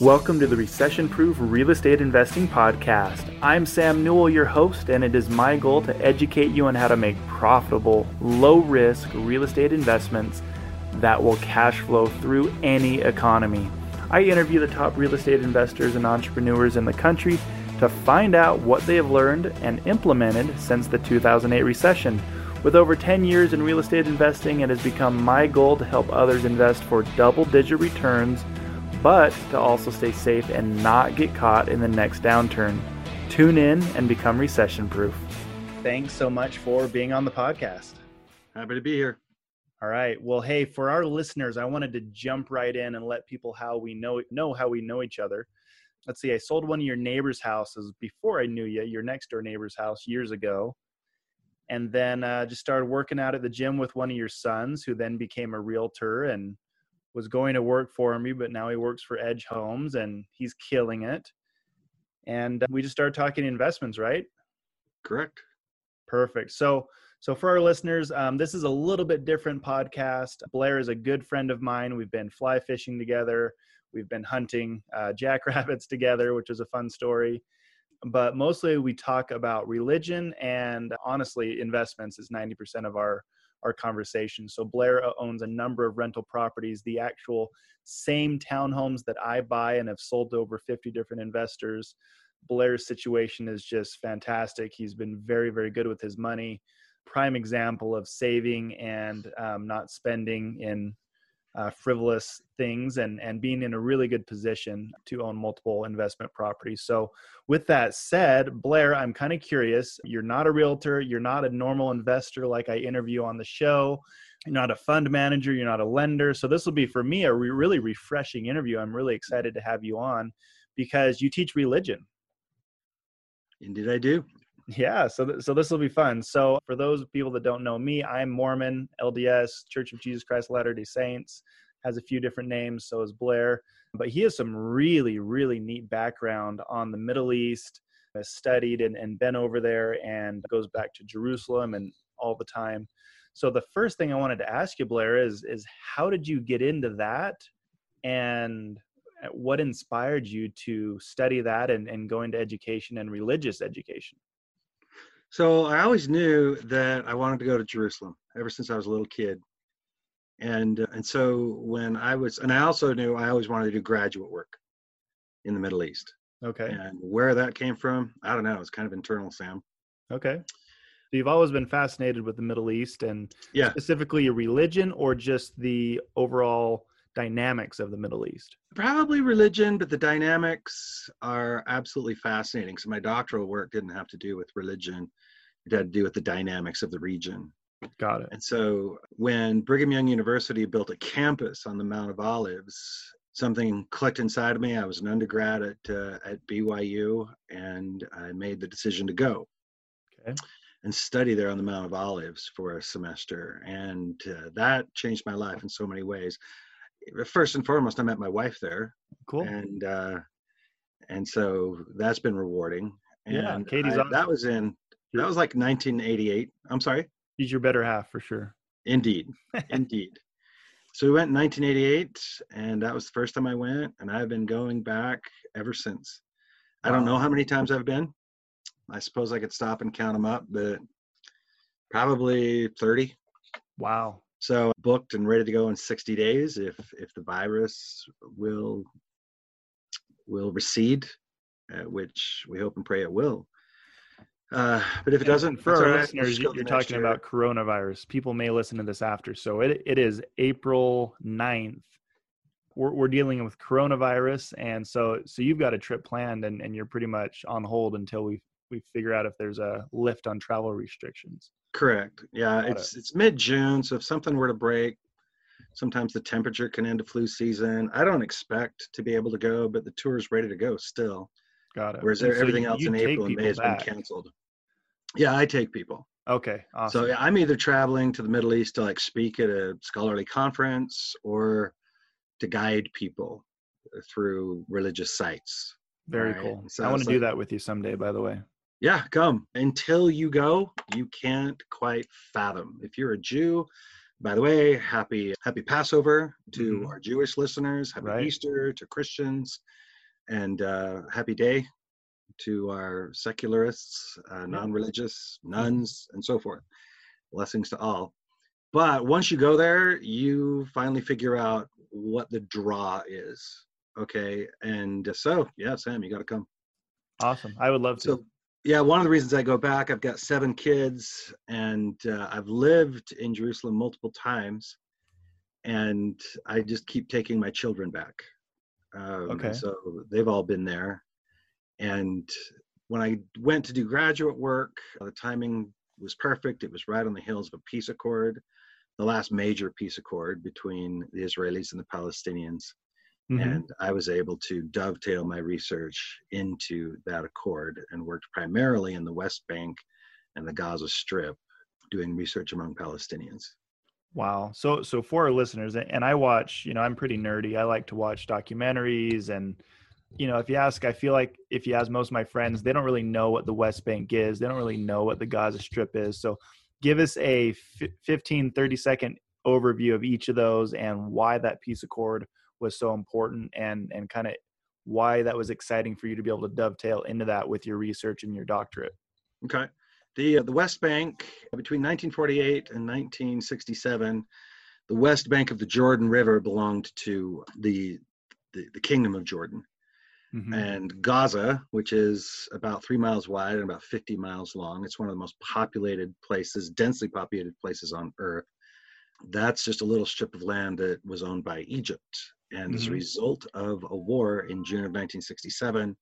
Welcome to the Recession Proof Real Estate Investing Podcast. I'm Sam Newell, your host, and it is my goal to educate you on how to make profitable, low risk real estate investments that will cash flow through any economy. I interview the top real estate investors and entrepreneurs in the country to find out what they have learned and implemented since the 2008 recession. With over 10 years in real estate investing, it has become my goal to help others invest for double digit returns but to also stay safe and not get caught in the next downturn. Tune in and become recession proof. Thanks so much for being on the podcast. Happy to be here. All right. Well, hey, for our listeners, I wanted to jump right in and let people how we know know how we know each other. Let's see. I sold one of your neighbor's houses before I knew you, your next door neighbor's house years ago, and then uh, just started working out at the gym with one of your sons, who then became a realtor and was going to work for me, but now he works for Edge Homes and he's killing it. And uh, we just started talking investments, right? Correct. Perfect. So, so for our listeners, um, this is a little bit different podcast. Blair is a good friend of mine. We've been fly fishing together. We've been hunting uh, jackrabbits together, which is a fun story. But mostly we talk about religion and honestly, investments is 90% of our our conversation. So Blair owns a number of rental properties, the actual same townhomes that I buy and have sold to over 50 different investors. Blair's situation is just fantastic. He's been very, very good with his money. Prime example of saving and um, not spending in uh, frivolous things and and being in a really good position to own multiple investment properties. So, with that said, Blair, I'm kind of curious. You're not a realtor. You're not a normal investor like I interview on the show. You're not a fund manager. You're not a lender. So this will be for me a re- really refreshing interview. I'm really excited to have you on because you teach religion. Indeed, I do. Yeah, so th- so this will be fun. So for those people that don't know me, I'm Mormon, LDS, Church of Jesus Christ Latter-day Saints, has a few different names. So is Blair, but he has some really really neat background on the Middle East. Has studied and, and been over there and goes back to Jerusalem and all the time. So the first thing I wanted to ask you, Blair, is is how did you get into that, and uh, what inspired you to study that and, and go into education and religious education? So I always knew that I wanted to go to Jerusalem ever since I was a little kid. And uh, and so when I was and I also knew I always wanted to do graduate work in the Middle East. Okay. And where that came from, I don't know. It's kind of internal, Sam. Okay. So you've always been fascinated with the Middle East and yeah. specifically your religion or just the overall dynamics of the Middle East? Probably religion, but the dynamics are absolutely fascinating. So my doctoral work didn't have to do with religion. It had to do with the dynamics of the region. Got it. And so when Brigham Young University built a campus on the Mount of Olives, something clicked inside of me. I was an undergrad at uh, at BYU, and I made the decision to go okay. and study there on the Mount of Olives for a semester, and uh, that changed my life in so many ways. First and foremost, I met my wife there. Cool. And uh, and so that's been rewarding. And yeah, Katie's I, awesome. that was in that was like 1988. I'm sorry. He's your better half for sure. Indeed, indeed. So we went in 1988, and that was the first time I went, and I've been going back ever since. I don't know how many times I've been. I suppose I could stop and count them up, but probably 30. Wow. So booked and ready to go in 60 days if if the virus will will recede, uh, which we hope and pray it will. Uh, but if it doesn't, for our listeners, you're talking year. about coronavirus. People may listen to this after. So it, it is April 9th. We're, we're dealing with coronavirus. And so, so you've got a trip planned and, and you're pretty much on hold until we, we figure out if there's a lift on travel restrictions. Correct. Yeah. it's, it. it's mid June. So if something were to break, sometimes the temperature can end a flu season. I don't expect to be able to go, but the tour is ready to go still. Got it. Whereas so everything you- else you in April and May has back. been canceled. Yeah, I take people. Okay. Awesome. So yeah, I'm either traveling to the Middle East to like speak at a scholarly conference or to guide people through religious sites. Very right? cool. So I want to do that with you someday, by the way. Yeah, come. Until you go, you can't quite fathom. If you're a Jew, by the way, happy happy Passover to Mhm. our Jewish listeners. Happy Right. Easter to Christians, and uh, happy day to our secularists, uh, non-religious, nones, and so forth. Blessings to all. But once you go there, you finally figure out what the draw is. Okay, and so yeah, Sam, you got to come. Awesome. I would love to. So, yeah, one of the reasons I go back, I've got seven kids, and uh, I've lived in Jerusalem multiple times, and I just keep taking my children back. Um, Okay. So they've all been there, and when I went to do graduate work, the timing was perfect. It was right on the heels of a peace accord, the last major peace accord between the Israelis and the Palestinians Mhm. and I was able to dovetail my research into that accord and worked primarily in the West Bank and the Gaza Strip doing research among Palestinians. Wow. So so for our listeners, and I watch, you know, I'm pretty nerdy. I like to watch documentaries and you know, if you ask, I feel like if you ask most of my friends, they don't really know what the West Bank is. They don't really know what the Gaza Strip is. So give us a f- 15, 30 second overview of each of those and why that peace accord was so important and and kind of why that was exciting for you to be able to dovetail into that with your research and your doctorate. Okay. The, uh, the West Bank, between 1948 and 1967, the West Bank of the Jordan River belonged to the, the, the Kingdom of Jordan. Mhm. and Gaza, which is about three miles wide and about 50 miles long. It's one of the most populated places, densely populated places on Earth. That's just a little strip of land that was owned by Egypt. And as a Mhm. result of a war in June of 1967,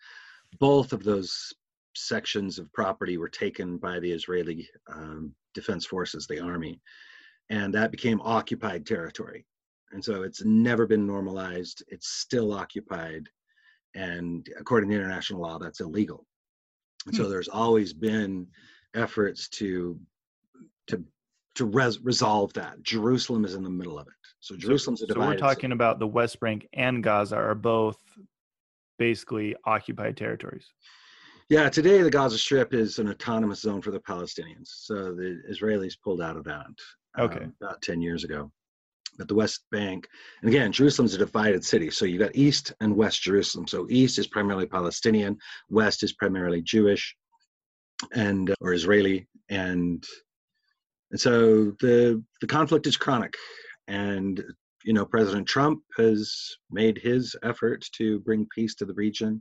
both of those sections of property were taken by the Israeli um, Defense Forces, the army, and that became occupied territory. And so it's never been normalized. It's still occupied and according to international law that's illegal and so Hmm. there's always been efforts to to to res- resolve that jerusalem is in the middle of it so jerusalem's a divided. So we're talking about the West Bank and Gaza are both basically occupied territories. yeah today the gaza strip is an autonomous zone for the palestinians so the israelis pulled out of that Okay. um, about 10 years ago but the west bank and again jerusalem's a divided city so you got east and west jerusalem so east is primarily palestinian west is primarily jewish and or israeli and and so the the conflict is chronic. And you know president trump has made his effort to bring peace to the region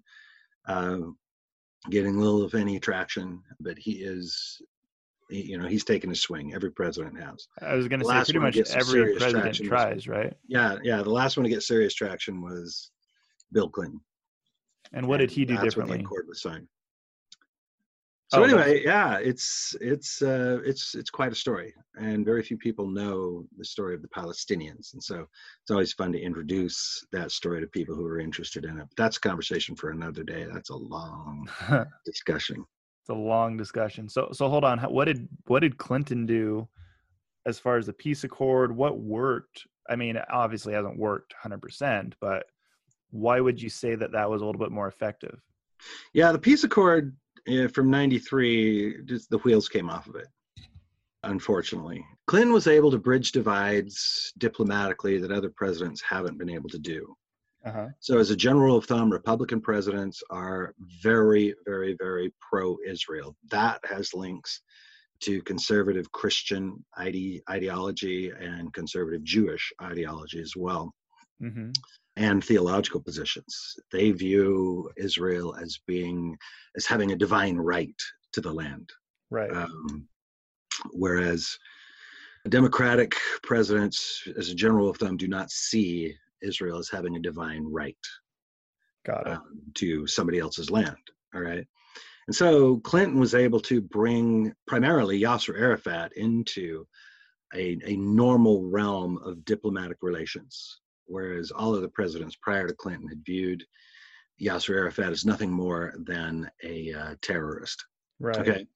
uh, getting little of any traction but he is he- you know he's taken a swing. Every president has. I was going to say pretty much every president traction was- tries, right? yeah yeah the last one to get serious traction was bill clinton. And what did he do that's differently? when the accord was signed so Oh, anyway yeah it's it's uh it's it's quite a story and very few people know the story of the palestinians and so it's always fun to introduce that story to people who are interested in it but that's a conversation for another day that's a long discussion. it's a long discussion. So so hold on. What did what did Clinton do as far as the peace accord? What worked? I mean, it obviously hasn't worked 100%, but why would you say that that was a little bit more effective? yeah the peace accord uh, from 93 just the wheels came off of it unfortunately clinton was able to bridge divides diplomatically that other presidents haven't been able to do Uh-huh. So, as a general rule of thumb, Republican presidents are very, very, very pro Israel. That has links to conservative Christian ide- ideology and conservative Jewish ideology as well, hmm and theological positions. They view Israel as being, as having a divine right to the land. Right. Um, whereas Democratic presidents, as a general of thumb, do not see Israel as having a divine right Got it. um, to somebody else's land. All right. And so Clinton was able to bring primarily Yasser Arafat into a, a normal realm of diplomatic relations, whereas all of the presidents prior to Clinton had viewed Yasser Arafat as nothing more than a uh, terrorist. right. Okay.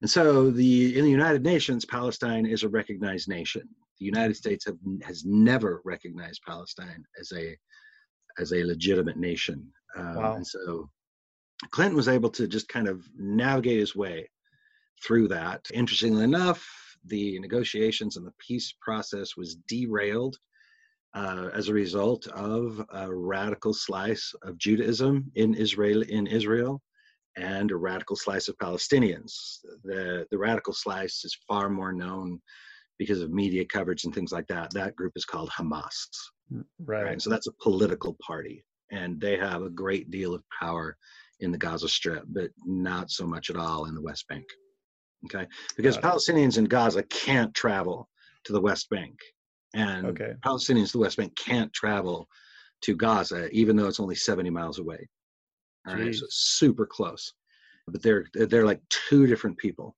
And so the in the United Nations, Palestine is a recognized nation. The United States have, has never recognized Palestine as a as a legitimate nation. Um, Wow. And so Clinton was able to just kind of navigate his way through that. Interestingly enough, the negotiations and the peace process was derailed uh, as a result of a radical slice of Judaism in Israel in Israel and a radical slice of Palestinians. The the radical slice is far more known because of media coverage and things like that. That group is called Hamas. Right. right? So that's a political party, and they have a great deal of power in the Gaza Strip, but not so much at all in the West Bank. Okay, because Palestinians in Gaza can't travel to the West Bank, and Okay. Palestinians the West Bank can't travel to Gaza, even though it's only 70 miles away. All right, so super close, but they're they're like two different people.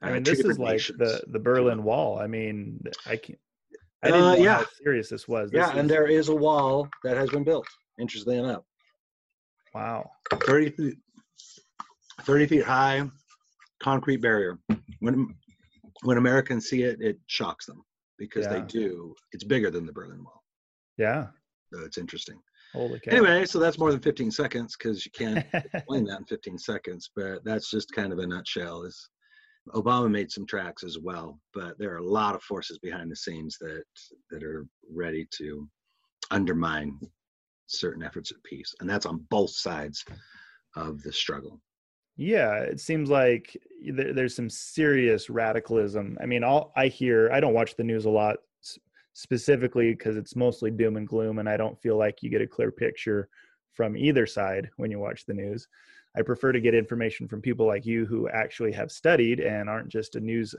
I uh, mean, two this is like nations. the the Berlin Wall. I mean, I can't. I didn't Uh, know yeah. how serious this was. This yeah, and there is a wall that has been built. Interestingly enough, Wow. 30 feet, 30 feet high, concrete barrier. When when Americans see it, it shocks them because they do. It's bigger than the Berlin Wall. Yeah. So it's interesting. Holy cow. Anyway, so that's more than 15 seconds because you can't explain that in 15 seconds. But that's just kind of a nutshell. Is Obama made some tracks as well, but there are a lot of forces behind the scenes that that are ready to undermine certain efforts at peace, and that's on both sides of the struggle. Yeah, it seems like there, there's some serious radicalism. I mean, all I hear, I don't watch the news a lot specifically because it's mostly doom and gloom, and I don't feel like you get a clear picture from either side when you watch the news. I prefer to get information from people like you who actually have studied and aren't just a news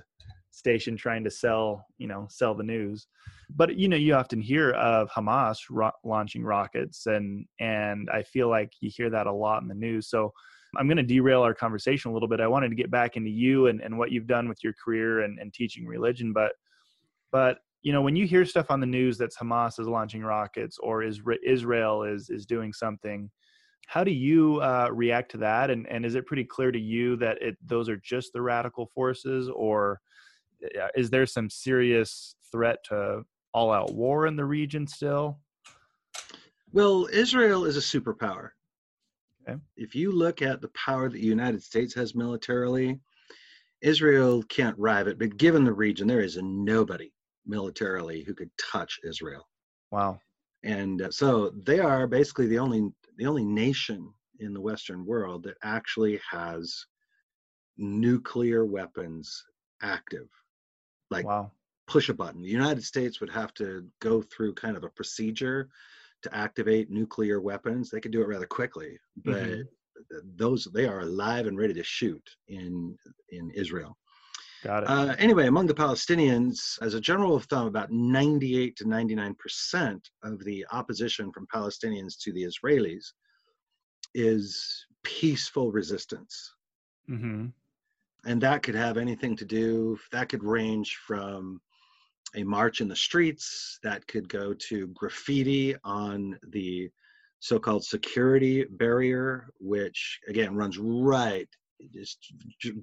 station trying to sell, you know, sell the news. But you know, you often hear of Hamas ro- launching rockets, and and I feel like you hear that a lot in the news. So I'm going to derail our conversation a little bit. I wanted to get back into you and, and what you've done with your career and, and teaching religion, but but you know when you hear stuff on the news that's Hamas is launching rockets or is Israel is is doing something, how do you uh, react to that? And and is it pretty clear to you that it those are just the radical forces, or uh, is there some serious threat to all out war in the region still? Well, Israel is a superpower. Okay. If you look at the power that the United States has militarily, Israel can't rival it. But given the region, there is nobody militarily who could touch Israel. Wow. and uh, so they are basically the only the only nation in the western world that actually has nuclear weapons active like Wow. push a button the united states would have to go through kind of a procedure to activate nuclear weapons they could do it rather quickly but Mhm. those they are alive and ready to shoot in in israel Got it. uh, anyway, among the Palestinians, as a general of thumb, about 98 to 99 percent of the opposition from Palestinians to the Israelis is peaceful resistance. hmm And that could have anything to do, that could range from a march in the streets, that could go to graffiti on the so called security barrier, which again runs right. Just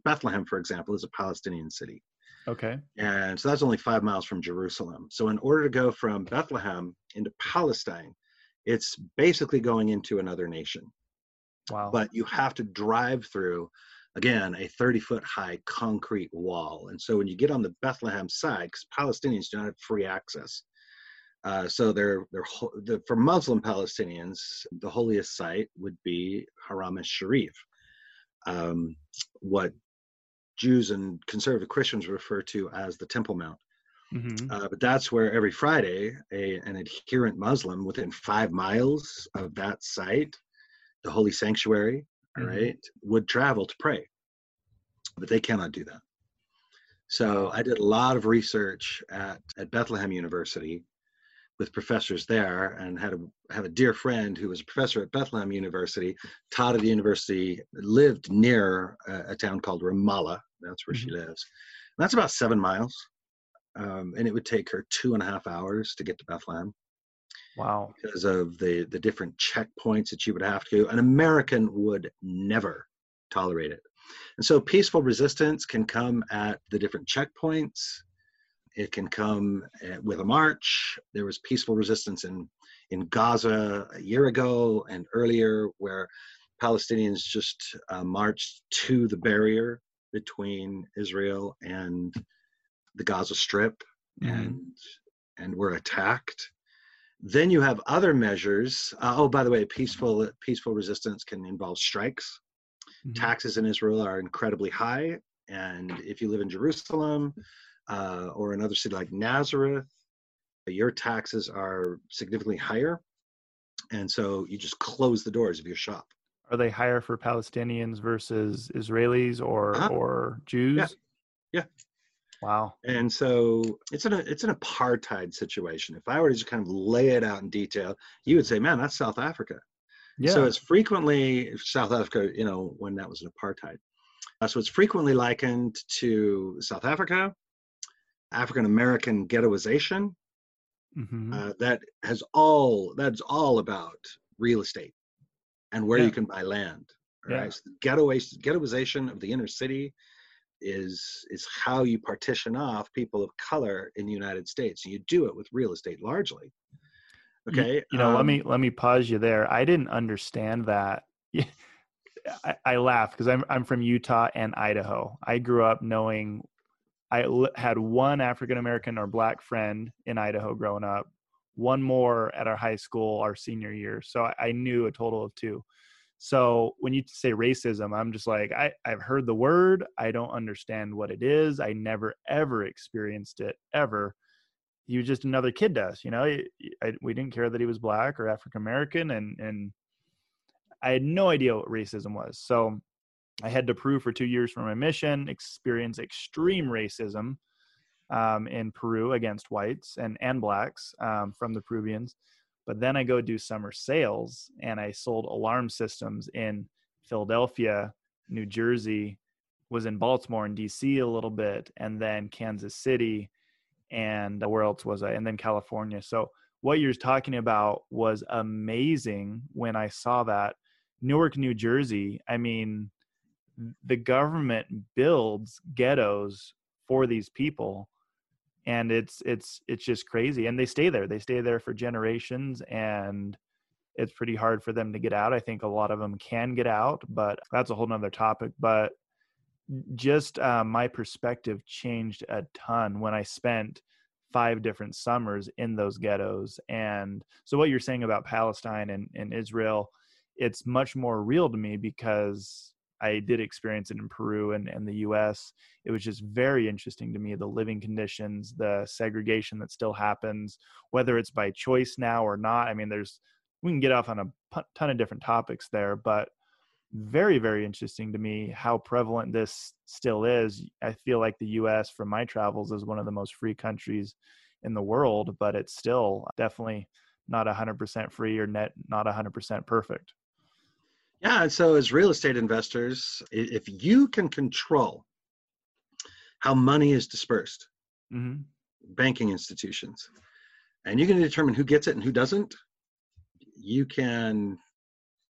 Bethlehem, for example, is a Palestinian city. Okay. And so that's only five miles from Jerusalem. So, in order to go from Bethlehem into Palestine, it's basically going into another nation. Wow. But you have to drive through, again, a 30 foot high concrete wall. And so, when you get on the Bethlehem side, because Palestinians do not have free access. Uh, so they're, they're the, for Muslim Palestinians, the holiest site would be Haram al-Sharif, um, what Jews and conservative Christians refer to as the Temple Mount. hmm Uh, but that's where every Friday, a, an adherent Muslim within five miles of that site, the holy sanctuary, Mhm. right, would travel to pray. But they cannot do that. So I did a lot of research at, at Bethlehem University with professors there and had a have a dear friend who was a professor at Bethlehem University, taught at the university, lived near a, a town called Ramallah. That's where she lives. And that's about seven miles. Um, and it would take her two and a half hours to get to Bethlehem Wow. because of the the different checkpoints that you would have to. An American would never tolerate it. And so peaceful resistance can come at the different checkpoints. It can come uh, with a march. There was peaceful resistance in in Gaza a year ago and earlier, where Palestinians just uh, marched to the barrier between Israel and the Gaza Strip mm-hmm. and and were attacked. Then you have other measures. Uh, oh, by the way, peaceful peaceful resistance can involve strikes. Mm-hmm. Taxes in Israel are incredibly high, and if you live in Jerusalem uh, or another city like Nazareth, your taxes are significantly higher, and so you just close the doors of your shop. Are they higher for Palestinians versus Israelis or uh-huh. or Jews? Yeah. yeah. Wow. And so it's an it's an apartheid situation. If I were to just kind of lay it out in detail, you would say, "Man, that's South Africa." Yeah. So it's frequently South Africa, you know, when that was an apartheid. Uh, so it's frequently likened to South Africa, African American ghettoization. Mm-hmm. Uh, that has all that's all about real estate and where yeah. you can buy land. Right, yeah. so ghettoization of the inner city is is how you partition off people of color in the United States. You do it with real estate largely. Okay. You, you know, um, let me let me pause you there. I didn't understand that. I, I laugh because I'm I'm from Utah and Idaho. I grew up knowing I had one African American or black friend in Idaho growing up, one more at our high school our senior year. So I, I knew a total of two. So when you say racism, I'm just like, I, I've heard the word. I don't understand what it is. I never, ever experienced it, ever. He was just another kid to us, you know. I, we didn't care that he was black or African American, and and I had no idea what racism was. So I had to prove for two years for my mission, experience extreme racism um, in Peru against whites and and blacks um, from the Peruvians. But then I go do summer sales and I sold alarm systems in Philadelphia, New Jersey, was in Baltimore and DC a little bit, and then Kansas City, and uh, where else was I? And then California. So what you're talking about was amazing when I saw that. Newark, New Jersey, I mean, the government builds ghettos for these people and it's it's it's just crazy and they stay there they stay there for generations and it's pretty hard for them to get out i think a lot of them can get out but that's a whole nother topic but just uh, my perspective changed a ton when i spent five different summers in those ghettos and so what you're saying about palestine and, and israel it's much more real to me because I did experience it in Peru and, and the US. It was just very interesting to me the living conditions, the segregation that still happens, whether it's by choice now or not. I mean, there's, we can get off on a ton of different topics there, but very, very interesting to me how prevalent this still is. I feel like the US, from my travels, is one of the most free countries in the world, but it's still definitely not 100% free or net, not 100% perfect. Yeah, and so as real estate investors, if you can control how money is dispersed, mm-hmm. banking institutions, and you can determine who gets it and who doesn't, you can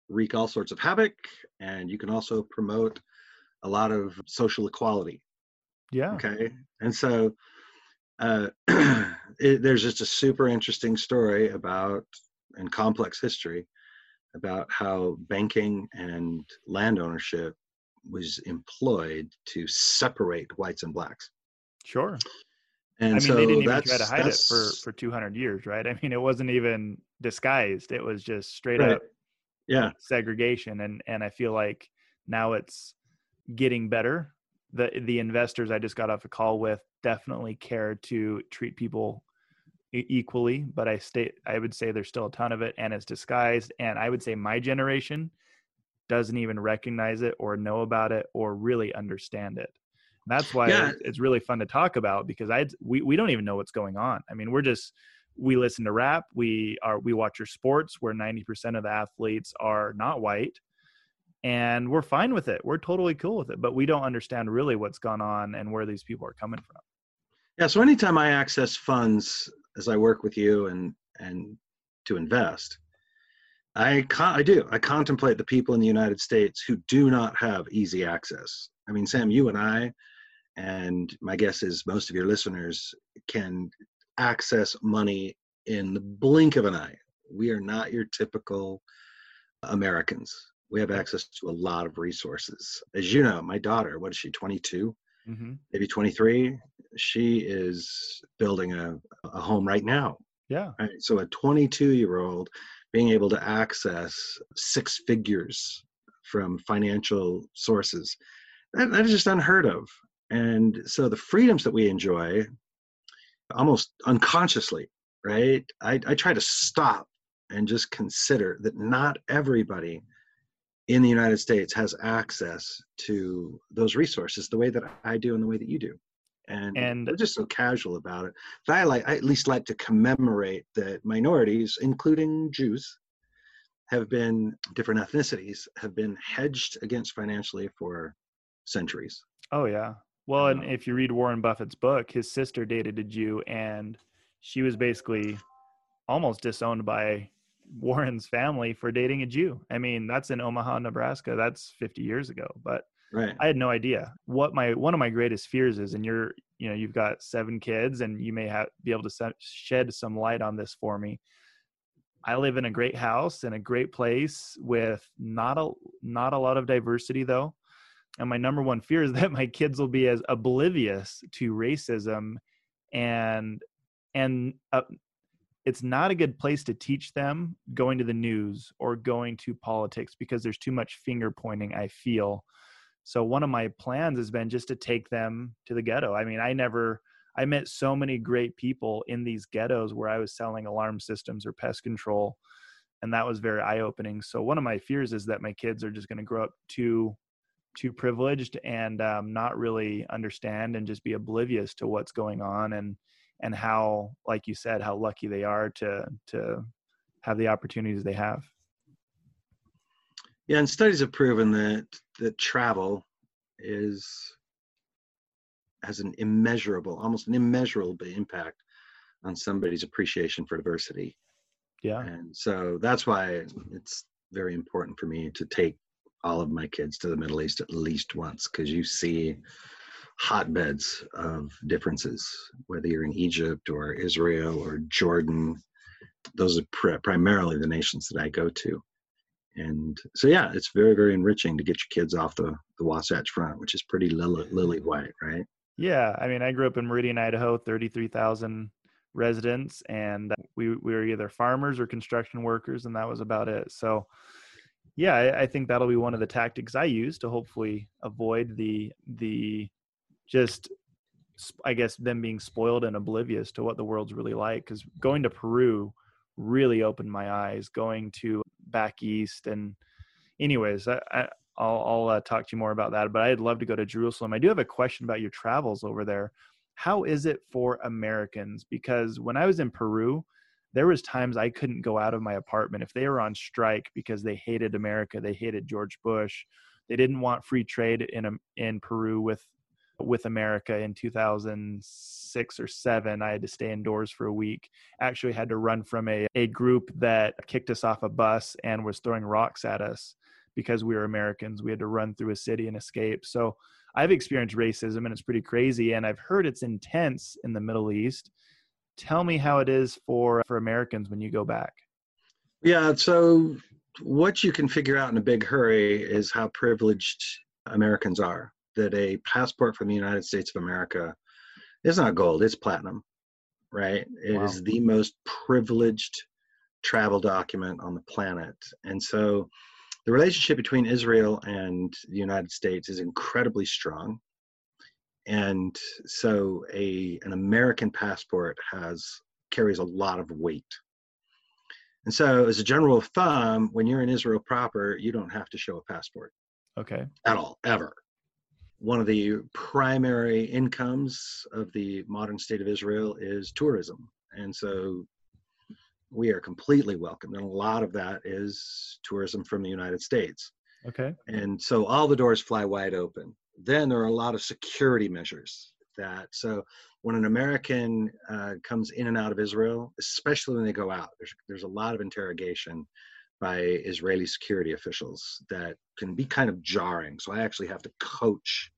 wreak all sorts of havoc and you can also promote a lot of social equality. Yeah. Okay. And so uh, it, there's just a super interesting story about and complex history about how banking and land ownership was employed to separate whites and blacks. Sure. And I mean, so they didn't even try to hide it for, for 200 years, right? I mean, it wasn't even disguised. It was just straight right. up yeah segregation. And, and I feel like now it's getting better. The, the investors I just got off a call with definitely care to treat people equally, but I state I would say there's still a ton of it and it's disguised. And I would say my generation doesn't even recognize it or know about it or really understand it. That's why yeah. it's really fun to talk about because I we, we don't even know what's going on. I mean, we're just we listen to rap, we are we watch your sports where 90% of the athletes are not white and we're fine with it. We're totally cool with it, but we don't understand really what's gone on and where these people are coming from. Yeah, so anytime I access funds as I work with you and and to invest, I con- I do I contemplate the people in the United States who do not have easy access. I mean, Sam, you and I, and my guess is most of your listeners can access money in the blink of an eye. We are not your typical Americans. We have access to a lot of resources. As you know, my daughter, what is she, 22? Hmm maybe 23. She is building a, a home right now. Yeah. Right? So a 22 year old being able to access six figures from financial sources, that, that is just unheard of. And so the freedoms that we enjoy almost unconsciously, right? I, I try to stop and just consider that not everybody in the United States has access to those resources the way that I do and the way that you do. And, And- we're just so casual about it. But I like I at least like to commemorate that minorities, including Jews, have been different ethnicities, have been hedged against financially for centuries. Oh yeah. Well, and Um, if you read Warren Buffett's book, his sister dated a Jew, and she was basically almost disowned by Warren's family for dating a Jew. I mean, that's in Omaha, Nebraska. That's 50 years ago, but Right. I had no idea what my one of my greatest fears is. And you're, you know, you've got seven kids, and you may have be able to se- shed some light on this for me. I live in a great house in a great place with not a not a lot of diversity though. And my number one fear is that my kids will be as oblivious to racism and and uh, it's not a good place to teach them going to the news or going to politics because there's too much finger pointing i feel. So one of my plans has been just to take them to the ghetto. I mean i never i met so many great people in these ghettos where i was selling alarm systems or pest control and that was very eye opening so one of my fears is that my kids are just going to grow up too too privileged and um, not really understand and just be oblivious to what's going on. And and how like you said how lucky they are to to have the opportunities they have Yeah, and studies have proven that that travel is has an immeasurable, almost an immeasurable impact on somebody's appreciation for diversity. yeah And so that's why it's very important for me to take all of my kids to the Middle East at least once because you see hotbeds of differences, whether you're in Egypt or Israel or Jordan. Those are pr- primarily the nations that I go to. And so, yeah, it's very, very enriching to get your kids off the, the Wasatch Front, which is pretty lily, lily white, right? yeah i mean i grew up in meridian idaho 33000 residents and we, we were either farmers or construction workers and that was about it so yeah I, I think that'll be one of the tactics i use to hopefully avoid the the just i guess them being spoiled and oblivious to what the world's really like because going to peru really opened my eyes going to back east and anyways i, I I'll, I'll uh, talk to you more about that. But I'd love to go to Jerusalem. I do have a question about your travels over there. How is it for Americans? Because when I was in Peru, there was times I couldn't go out of my apartment if they were on strike because they hated America, they hated George Bush, they didn't want free trade in um, in Peru with with America in 2006 or 7 I had to stay indoors for a week actually had to run from a, a group that kicked us off a bus and was throwing rocks at us because we were Americans. We had to run through a city and escape. So I've experienced racism and it's pretty crazy. And I've heard it's intense in the Middle East. Tell me how it is for for Americans when you go back. Yeah, so what you can figure out in a big hurry is how privileged Americans are. That a passport from the United States of America is not gold, it's platinum, right? It is Wow. the most privileged travel document on the planet. And so the relationship between Israel and the United States is incredibly strong. And so a an American passport has carries a lot of weight. And so, as a general thumb, when you're in Israel proper, you don't have to show a passport Okay. at all, ever. One of the primary incomes of the modern state of Israel is tourism. And so, we are completely welcome. And a lot of that is tourism from the United States. Okay. And so, all the doors fly wide open. Then there are a lot of security measures that, so when an American uh, comes in and out of Israel, especially when they go out, there's, there's a lot of interrogation by Israeli security officials that can be kind of jarring. So I actually have to coach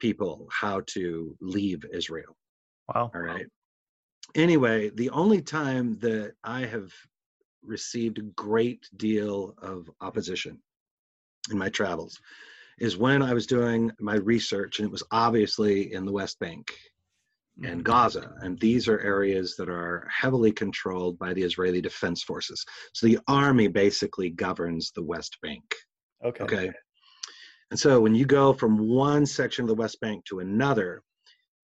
people how to leave Israel. Wow. All right. Anyway, the only time that I have received a great deal of opposition in my travels is when I was doing my research, and it was obviously in the West Bank and Mhm. Gaza. And these are areas that are heavily controlled by the Israeli Defense Forces. So the army basically governs the West Bank. Okay. Okay. And so when you go from one section of the West Bank to another,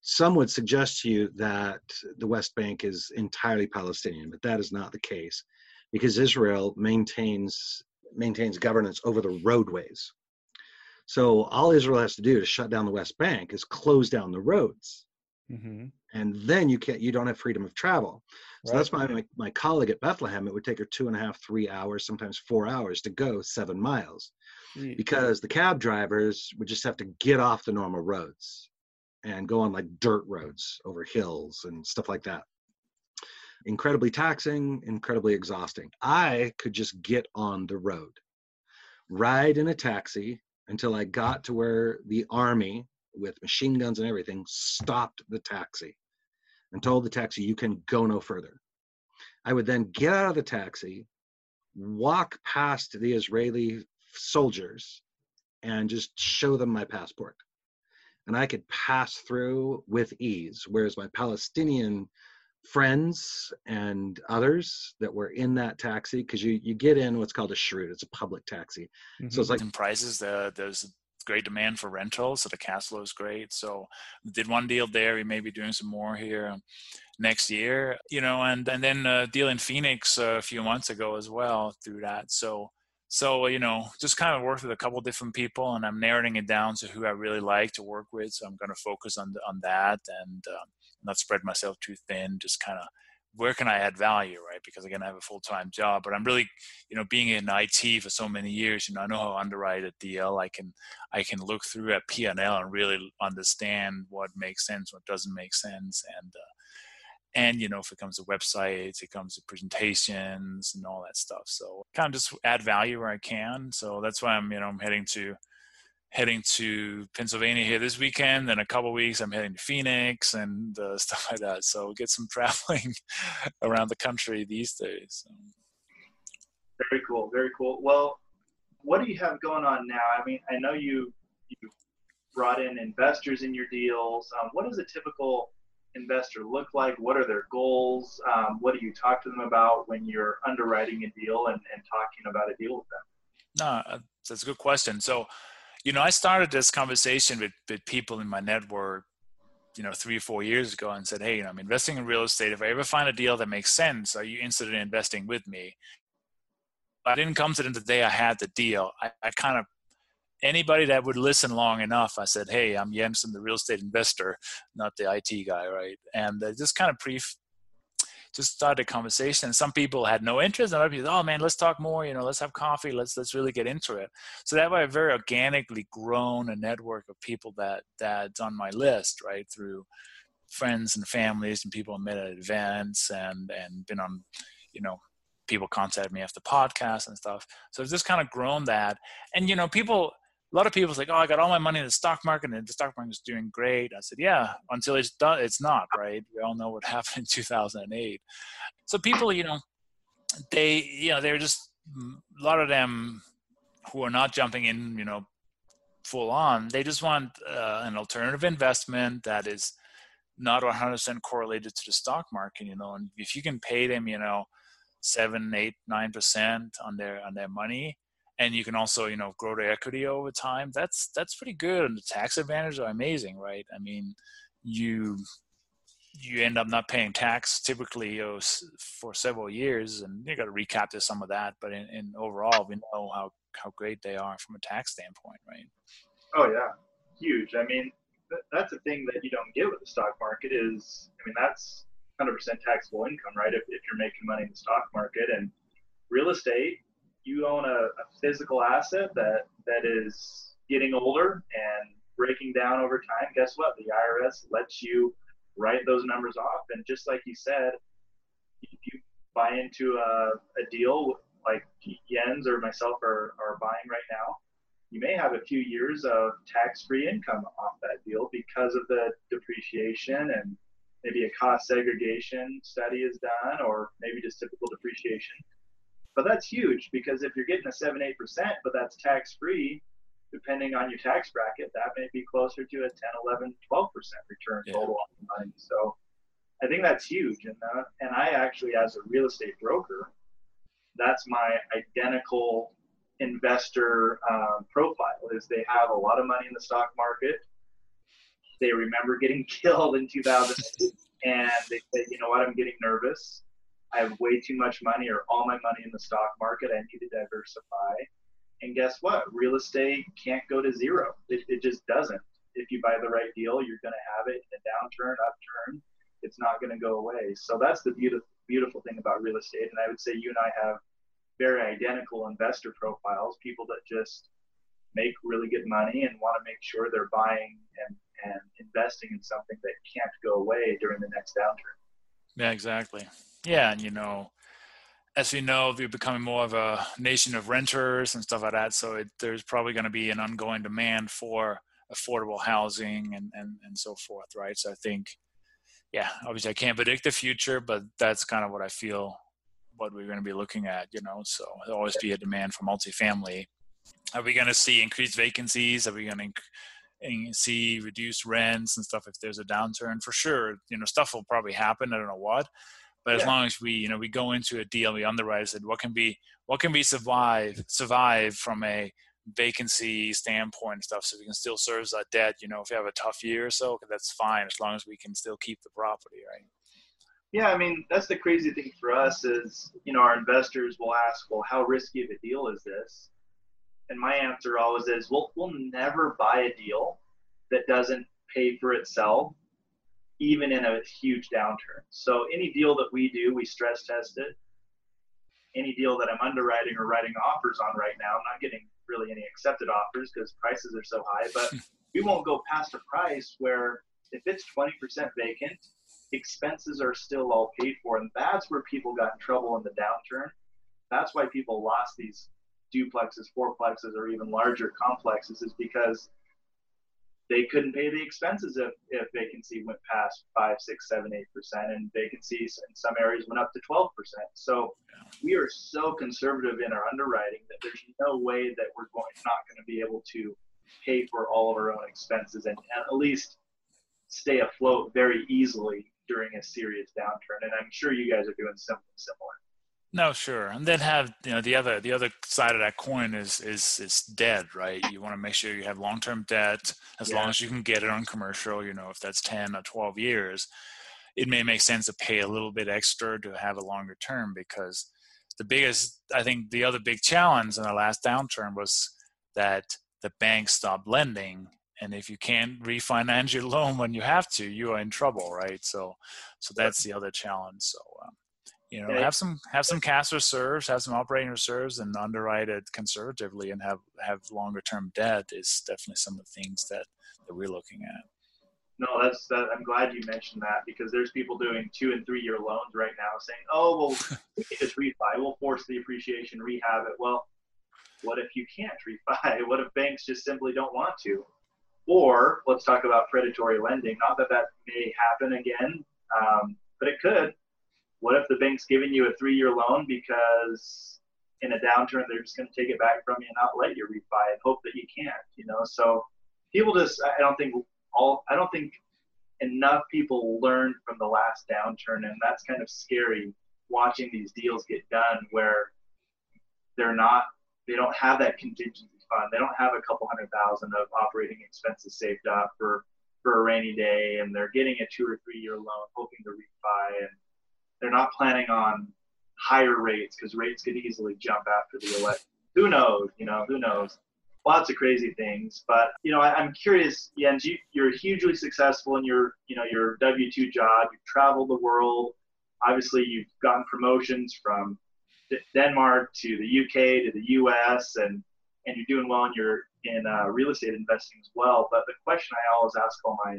some would suggest to you that the West Bank is entirely Palestinian, but that is not the case because Israel maintains maintains governance over the roadways. So all Israel has to do to shut down the West Bank is close down the roads. Hmm And then you can't you don't have freedom of travel. So Right. that's why my, my colleague at Bethlehem, it would take her two and a half, three hours, sometimes four hours to go seven miles Sweet. because the cab drivers would just have to get off the normal roads and go on like dirt roads over hills and stuff like that. Incredibly taxing, incredibly exhausting. I could just get on the road, ride in a taxi until I got to where the army with machine guns and everything stopped the taxi and told the taxi, you can go no further. I would then get out of the taxi, walk past the Israeli soldiers, and just show them my passport. And I could pass through with ease. Whereas my Palestinian friends and others that were in that taxi, because you, you get in what's called a sherut, it's a public taxi. So mm-hmm. it's like, in prices. The, there's great demand for rentals, so the cash flow is great. So did one deal there. We may be doing some more here next year, you know, and and then a deal in Phoenix uh, a few months ago as well through that. So so you know, just kind of worked with a couple different people, and I'm narrowing it down to who I really like to work with. So I'm going to focus on on that and uh, not spread myself too thin. Just kind of where can I add value, right? Because again, I have a full time job, but I'm really, you know, being in IT for so many years, you know, I know how to underwrite a deal. I can, I can look through a P and L and really understand what makes sense, what doesn't make sense, and uh, and you know, if it comes to websites, it comes to presentations and all that stuff. So kind of just add value where I can. So that's why I'm, you know, I'm heading to heading to Pennsylvania here this weekend. Then a couple weeks, I'm heading to Phoenix and uh, stuff like that. So get some traveling around the country these days. Very cool. Very cool. Well, what do you have going on now? I mean, I know you you brought in investors in your deals. Um, what does a typical investor look like? What are their goals? Um, what do you talk to them about when you're underwriting a deal and, and talking about a deal with them? No, that's a good question. So, you know, I started this conversation with, with people in my network, you know, three or four years ago and said, Hey, you know, I'm investing in real estate. If I ever find a deal that makes sense, are you interested in investing with me? I didn't come to them the day I had the deal. I, I kind of, anybody that would listen long enough, I said, Hey, I'm Jensen, the real estate investor, not the IT guy, right? And uh, just kind of pre just started a conversation. And some people had no interest, and other people, oh man, let's talk more. You know, let's have coffee. Let's let's really get into it. So that way, I've very organically grown a network of people that that's on my list, right, through friends and families and people I met at events and and been on, you know, people contact me after podcasts and stuff. So I've just kind of grown that. And you know, people a lot of people say, "Oh, I got all my money in the stock market, and the stock market is doing great." I said, "Yeah, until it's done, it's not right." We all know what happened in 2008. So people, you know, they, you know, they're just a lot of them who are not jumping in, you know, full on. They just want uh, an alternative investment that is not 100% correlated to the stock market. You know, and if you can pay them, you know, seven, eight, nine percent on their on their money and you can also you know grow the equity over time that's that's pretty good and the tax advantages are amazing right? I mean you you end up not paying tax typically oh, you know, for several years and you got to recapture some of that but in, in overall we know how how great they are from a tax standpoint right? Oh yeah. Huge. I mean th- that's a thing that you don't get with the stock market is i mean that's 100% taxable income right? If, if you're making money in the stock market and real estate you own a, a, physical asset that that is getting older and breaking down over time, guess what? The IRS lets you write those numbers off. And just like you said, if you buy into a, a deal like Jens or myself are, are buying right now, you may have a few years of tax-free income off that deal because of the depreciation and maybe a cost segregation study is done or maybe just typical depreciation but that's huge because if you're getting a seven eight percent but that's tax free depending on your tax bracket, that may be closer to a 10, 11, 12% return Yeah. total on the money. So I think that's huge. And, uh, and I actually, as a real estate broker, that's my identical investor um, profile is they have a lot of money in the stock market. They remember getting killed in 2000 and they say, you know what, I'm getting nervous. I have way too much money or all my money in the stock market. I need to diversify. And guess what? Real estate can't go to zero. It, it just doesn't. If you buy the right deal, you're going to have it in a downturn, upturn. It's not going to go away. So that's the beautiful, beautiful thing about real estate. And I would say you and I have very identical investor profiles, people that just make really good money and want to make sure they're buying and, and investing in something that can't go away during the next downturn. Yeah, exactly. Yeah, and you know, as we know, we're becoming more of a nation of renters and stuff like that. So it, there's probably going to be an ongoing demand for affordable housing and, and, and so forth, right? So I think, yeah, obviously I can't predict the future, but that's kind of what I feel what we're going to be looking at, you know. So there'll always be a demand for multifamily. Are we going to see increased vacancies? Are we going to see reduced rents and stuff if there's a downturn? For sure, you know, stuff will probably happen. I don't know what, but as Yeah. long as we, you know, we go into a deal, we underwrite, said what can be, what can we survive, survive from a vacancy standpoint and stuff, so we can still service that debt. You know, if we have a tough year or so, that's fine as long as we can still keep the property, right? Yeah, I mean, that's the crazy thing for us is, you know, our investors will ask, well, how risky of a deal is this? And my answer always is, we'll, we'll never buy a deal that doesn't pay for itself, even in a huge downturn. So any deal that we do, we stress test it. Any deal that I'm underwriting or writing offers on right now, I'm not getting really any accepted offers because prices are so high, but we won't go past a price where if it's 20% vacant, expenses are still all paid for. And that's where people got in trouble in the downturn. That's why people lost these duplexes, fourplexes, or even larger complexes, is because they couldn't pay the expenses if, if vacancy went past five, six, seven, eight percent, and vacancies in some areas went up to twelve percent. So we are so conservative in our underwriting that there's no way that we're going not going to be able to pay for all of our own expenses and, and at least stay afloat very easily during a serious downturn. And I'm sure you guys are doing something similar. No, sure, and then have you know the other the other side of that coin is is is debt, right? You want to make sure you have long term debt as Yeah. long as you can get it on commercial. You know, if that's ten or twelve years, it may make sense to pay a little bit extra to have a longer term because the biggest, I think, the other big challenge in the last downturn was that the banks stopped lending, and if you can't refinance your loan when you have to, you are in trouble, right? So, so that's the other challenge. So. Um, you know, Yeah. have some have some cash reserves, have some operating reserves, and underwrite it conservatively, and have have longer term debt is definitely some of the things that that we're looking at. No, that's that. I'm glad you mentioned that because there's people doing two and three year loans right now saying, "Oh, well, we can just refi. We'll force the appreciation, rehab it." Well, what if you can't refi? What if banks just simply don't want to? Or let's talk about predatory lending. Not that that may happen again, um, but it could. What if the bank's giving you a three year loan because in a downturn they're just going to take it back from you and not let you refi and hope that you can't? You know, so people just I don't think all I don't think enough people learned from the last downturn, and that's kind of scary watching these deals get done where they're not they don't have that contingency fund. They don't have a couple hundred thousand of operating expenses saved up for for a rainy day, and they're getting a two or three year loan, hoping to refi, and they're not planning on higher rates because rates could easily jump after the election. Who knows? You know, who knows? lots of crazy things. But you know, I, I'm curious, Jens. You, you're hugely successful in your you know your W two job. You've traveled the world. Obviously, you've gotten promotions from Denmark to the UK to the US, and and you're doing well in your in uh, real estate investing as well. But the question I always ask all my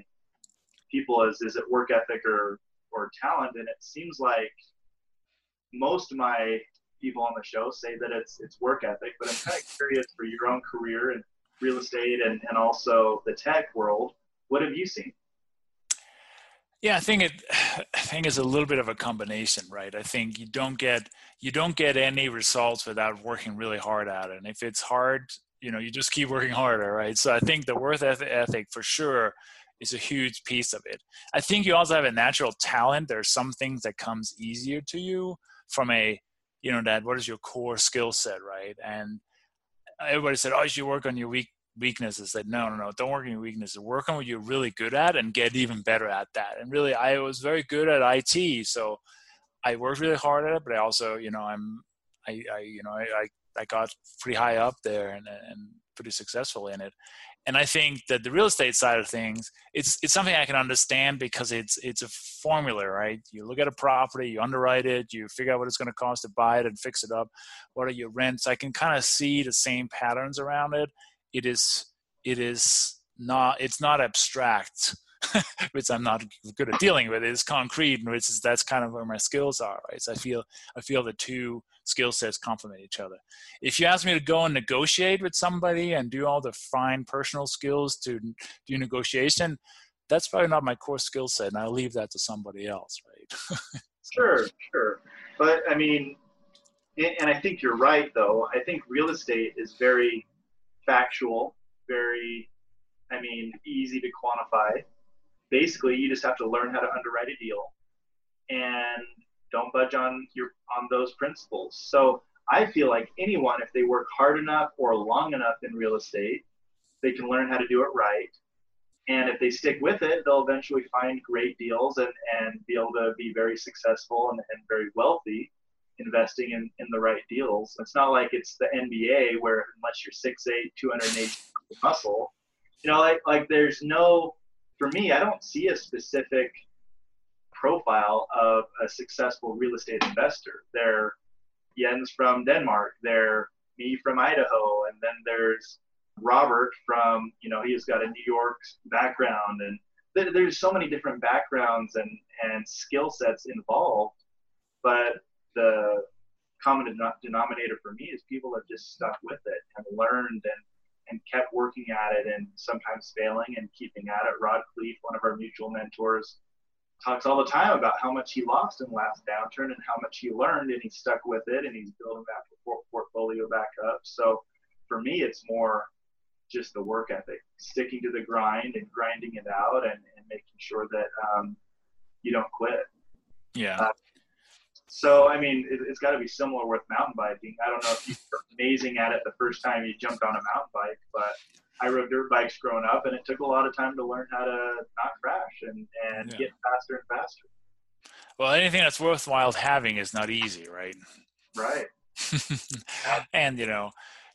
people is, is it work ethic or or talent? And it seems like most of my people on the show say that it's it's work ethic, but I'm kind of curious for your own career in real estate and, and also the tech world. What have you seen? Yeah, I think it. I think it's a little bit of a combination, right? I think you don't get you don't get any results without working really hard at it. And if it's hard, you know you just keep working harder right so i think the work ethic for sure is a huge piece of it. I think you also have a natural talent. There's some things that comes easier to you from a you know that what is your core skill set right? And everybody said oh you should work on your weak weaknesses. Said no no no don't work on your weaknesses. Work on what you're really good at and get even better at that. And really i was very good at it so i worked really hard at it but i also you know i'm i, I you know I, I I got pretty high up there and, and pretty successful in it. And I think that the real estate side of things, it's it's something I can understand because it's it's a formula, right? You look at a property, you underwrite it, you figure out what it's going to cost to buy it and fix it up. What are your rents? I can kind of see the same patterns around it. It is it is not it's not abstract which I'm not good at dealing with. It's concrete, and which is that's kind of where my skills are, right? So I feel I feel the two skill sets complement each other. If you ask me to go and negotiate with somebody and do all the fine personal skills to do negotiation, that's probably not my core skill set, and I'll leave that to somebody else, right? sure, sure, but I mean, and I think you're right, though. I think real estate is very factual, very, I mean, easy to quantify basically you just have to learn how to underwrite a deal and don't budge on your on those principles. So I feel like anyone, if they work hard enough or long enough in real estate, they can learn how to do it right. And if they stick with it, they'll eventually find great deals and, and be able to be very successful and, and very wealthy investing in, in the right deals. It's not like it's the NBA where unless you're 6'8, 280 muscle, you know, like, like there's no for me, I don't see a specific profile of a successful real estate investor. They're Jens from Denmark, they're me from Idaho, and then there's Robert from, you know, he's got a New York background, and th- there's so many different backgrounds and, and skill sets involved. But the common denominator for me is people have just stuck with it and learned and and kept working at it and sometimes failing and keeping at it. Rod Khleif, one of our mutual mentors, talks all the time about how much he lost in the last downturn and how much he learned and he stuck with it and he's building that portfolio back up. So for me, it's more just the work ethic, sticking to the grind and grinding it out and, and making sure that um, you don't quit. Yeah. Uh, so, I mean, it, has got to be similar with mountain biking. I don't know if you were amazing at it the first time you jumped on a mountain bike, but I rode dirt bikes growing up, and it took a lot of time to learn how to not crash and, and yeah. get faster and faster. Well, anything that's worthwhile having is not easy, right? Right. and, you know,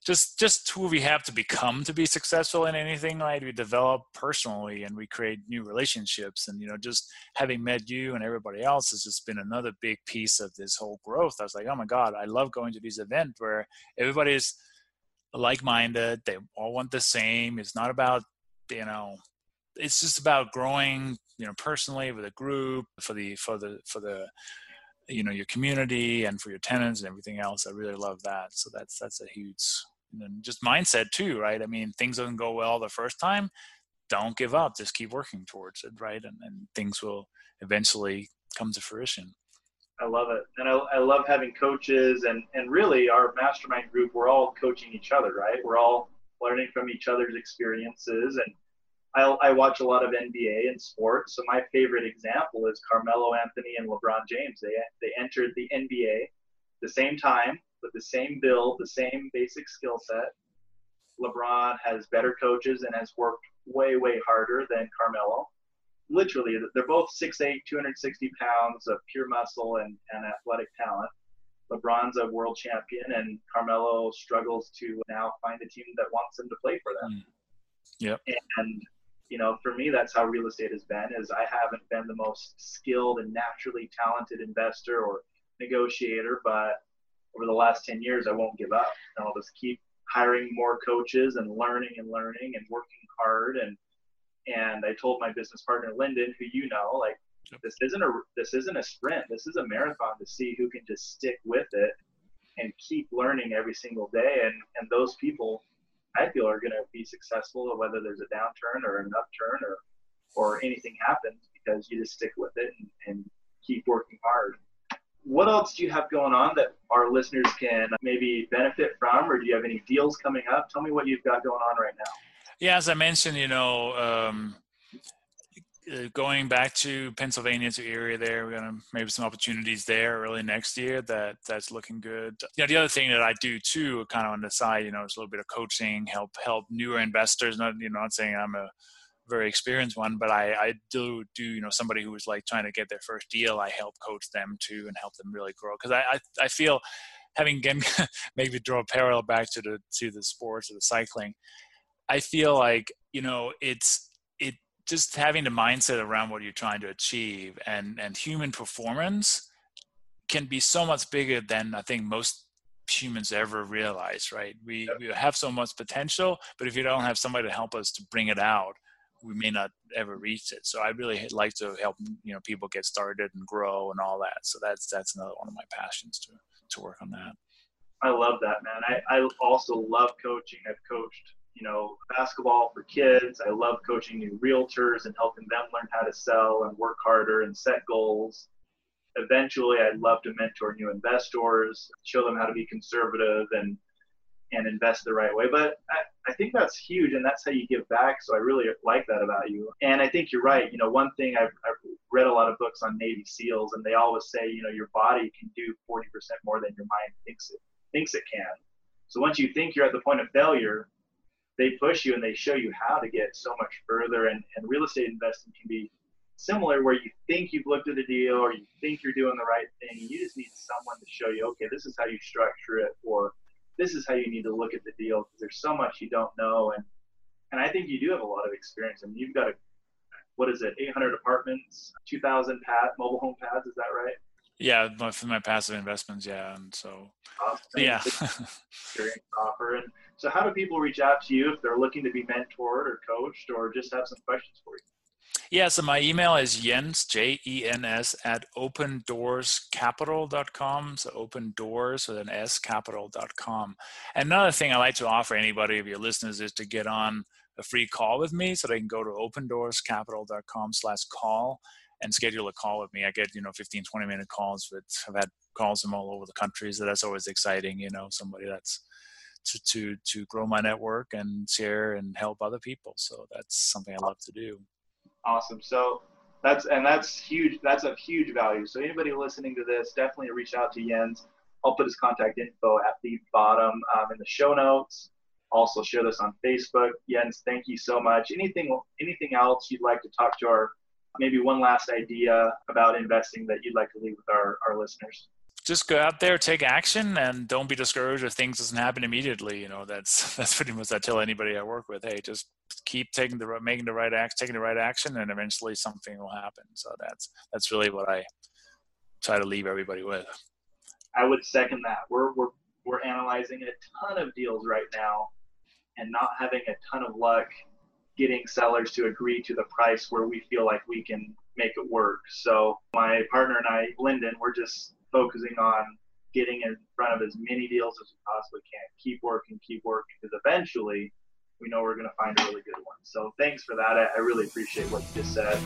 just just who we have to become to be successful in anything right we develop personally and we create new relationships and you know just having met you and everybody else has just been another big piece of this whole growth i was like oh my god i love going to these events where everybody's like-minded they all want the same it's not about you know it's just about growing you know personally with a group for the for the for the you know your community and for your tenants and everything else. I really love that. So that's that's a huge and just mindset too right? I mean things don't go well the first time don't give up just keep working towards it right? And, and things will eventually come to fruition i love it and I, I love having coaches and and really our mastermind group we're all coaching each other right we're all learning from each other's experiences and I, I watch a lot of NBA and sports. So my favorite example is Carmelo Anthony and LeBron James. They they entered the NBA the same time with the same build, the same basic skill set. LeBron has better coaches and has worked way way harder than Carmelo. Literally, they're both 6'8", 260 pounds of pure muscle and, and athletic talent. LeBron's a world champion, and Carmelo struggles to now find a team that wants him to play for them. Mm. Yep. And you know, for me, that's how real estate has been. Is I haven't been the most skilled and naturally talented investor or negotiator, but over the last 10 years, I won't give up. And I'll just keep hiring more coaches and learning and learning and working hard. And and I told my business partner Lyndon, who you know, like this isn't a this isn't a sprint. This is a marathon to see who can just stick with it and keep learning every single day. And and those people I feel are going to be successful, whether there's a downturn or an upturn or or anything happens, because you just stick with it and, and keep working hard. what else do you have going on that our listeners can maybe benefit from, or do you have any deals coming up? Tell me what you've got going on right now. Yeah, as I mentioned, you know, um, uh, going back to Pennsylvania to area there, we're gonna maybe some opportunities there early next year. That that's looking good. You know, the other thing that I do too, kind of on the side, you know, is a little bit of coaching, help help newer investors. Not you know, not saying I'm a very experienced one, but I, I do do you know somebody who is like trying to get their first deal. I help coach them too and help them really grow because I, I I feel having again maybe draw a parallel back to the to the sports or the cycling. I feel like you know it's it just having the mindset around what you're trying to achieve and and human performance can be so much bigger than I think most humans ever realize right we, yep. we have so much potential but if you don't have somebody to help us to bring it out we may not ever reach it. So I really like to help you know people get started and grow and all that. So that's that's another one of my passions to to work on that. I love that, man. I, I also love coaching. I've coached, you know, basketball for kids. I love coaching new realtors and helping them learn how to sell and work harder and set goals. Eventually, I'd love to mentor new investors, show them how to be conservative and and invest the right way. But I, I think that's huge, and that's how you give back. So I really like that about you. And I think you're right. You know, one thing I've, I've read a lot of books on Navy SEALs, and they always say, you know, your body can do 40% more than your mind thinks it thinks it can. So once you think you're at the point of failure, they push you and they show you how to get so much further. And, and real estate investing can be similar where you think you've looked at a deal or you think you're doing the right thing. You just need someone to show you, okay, this is how you structure it, or this is how you need to look at the deal because there's so much you don't know and and I think you do have a lot of experience. I mean, you've got a what is it, 800 apartments, 2,000 pad mobile home pads. Is that right? Yeah, for my passive investments, yeah, and so awesome. yeah. experience offer. And so, how do people reach out to you if they're looking to be mentored or coached, or just have some questions for you? Yeah, so my email is Jens, J E N S, at opendoorscapital.com. So open doors with an S capital.com. Another thing I like to offer anybody of your listeners is to get on a free call with me. So they can go to opendoorscapital.com slash call and schedule a call with me. I get, you know, 15, 20 minute calls with, I've had calls from all over the country. So that's always exciting, you know, somebody that's to, to, to grow my network and share and help other people. So that's something I love to do. Awesome. So that's and that's huge. That's of huge value. So anybody listening to this, definitely reach out to Jens. I'll put his contact info at the bottom um, in the show notes. Also share this on Facebook. Jens, thank you so much. Anything anything else you'd like to talk to our maybe one last idea about investing that you'd like to leave with our, our listeners? Just go out there, take action, and don't be discouraged if things doesn't happen immediately. You know, that's that's pretty much I tell anybody I work with. Hey, just keep taking the making the right act, taking the right action, and eventually something will happen. So that's that's really what I try to leave everybody with. I would second that. We're we're we're analyzing a ton of deals right now, and not having a ton of luck getting sellers to agree to the price where we feel like we can make it work. So my partner and I, Lyndon, we're just focusing on getting in front of as many deals as we possibly can. Keep working, keep working, because eventually we know we're going to find a really good one. So thanks for that. I, I really appreciate what you just said.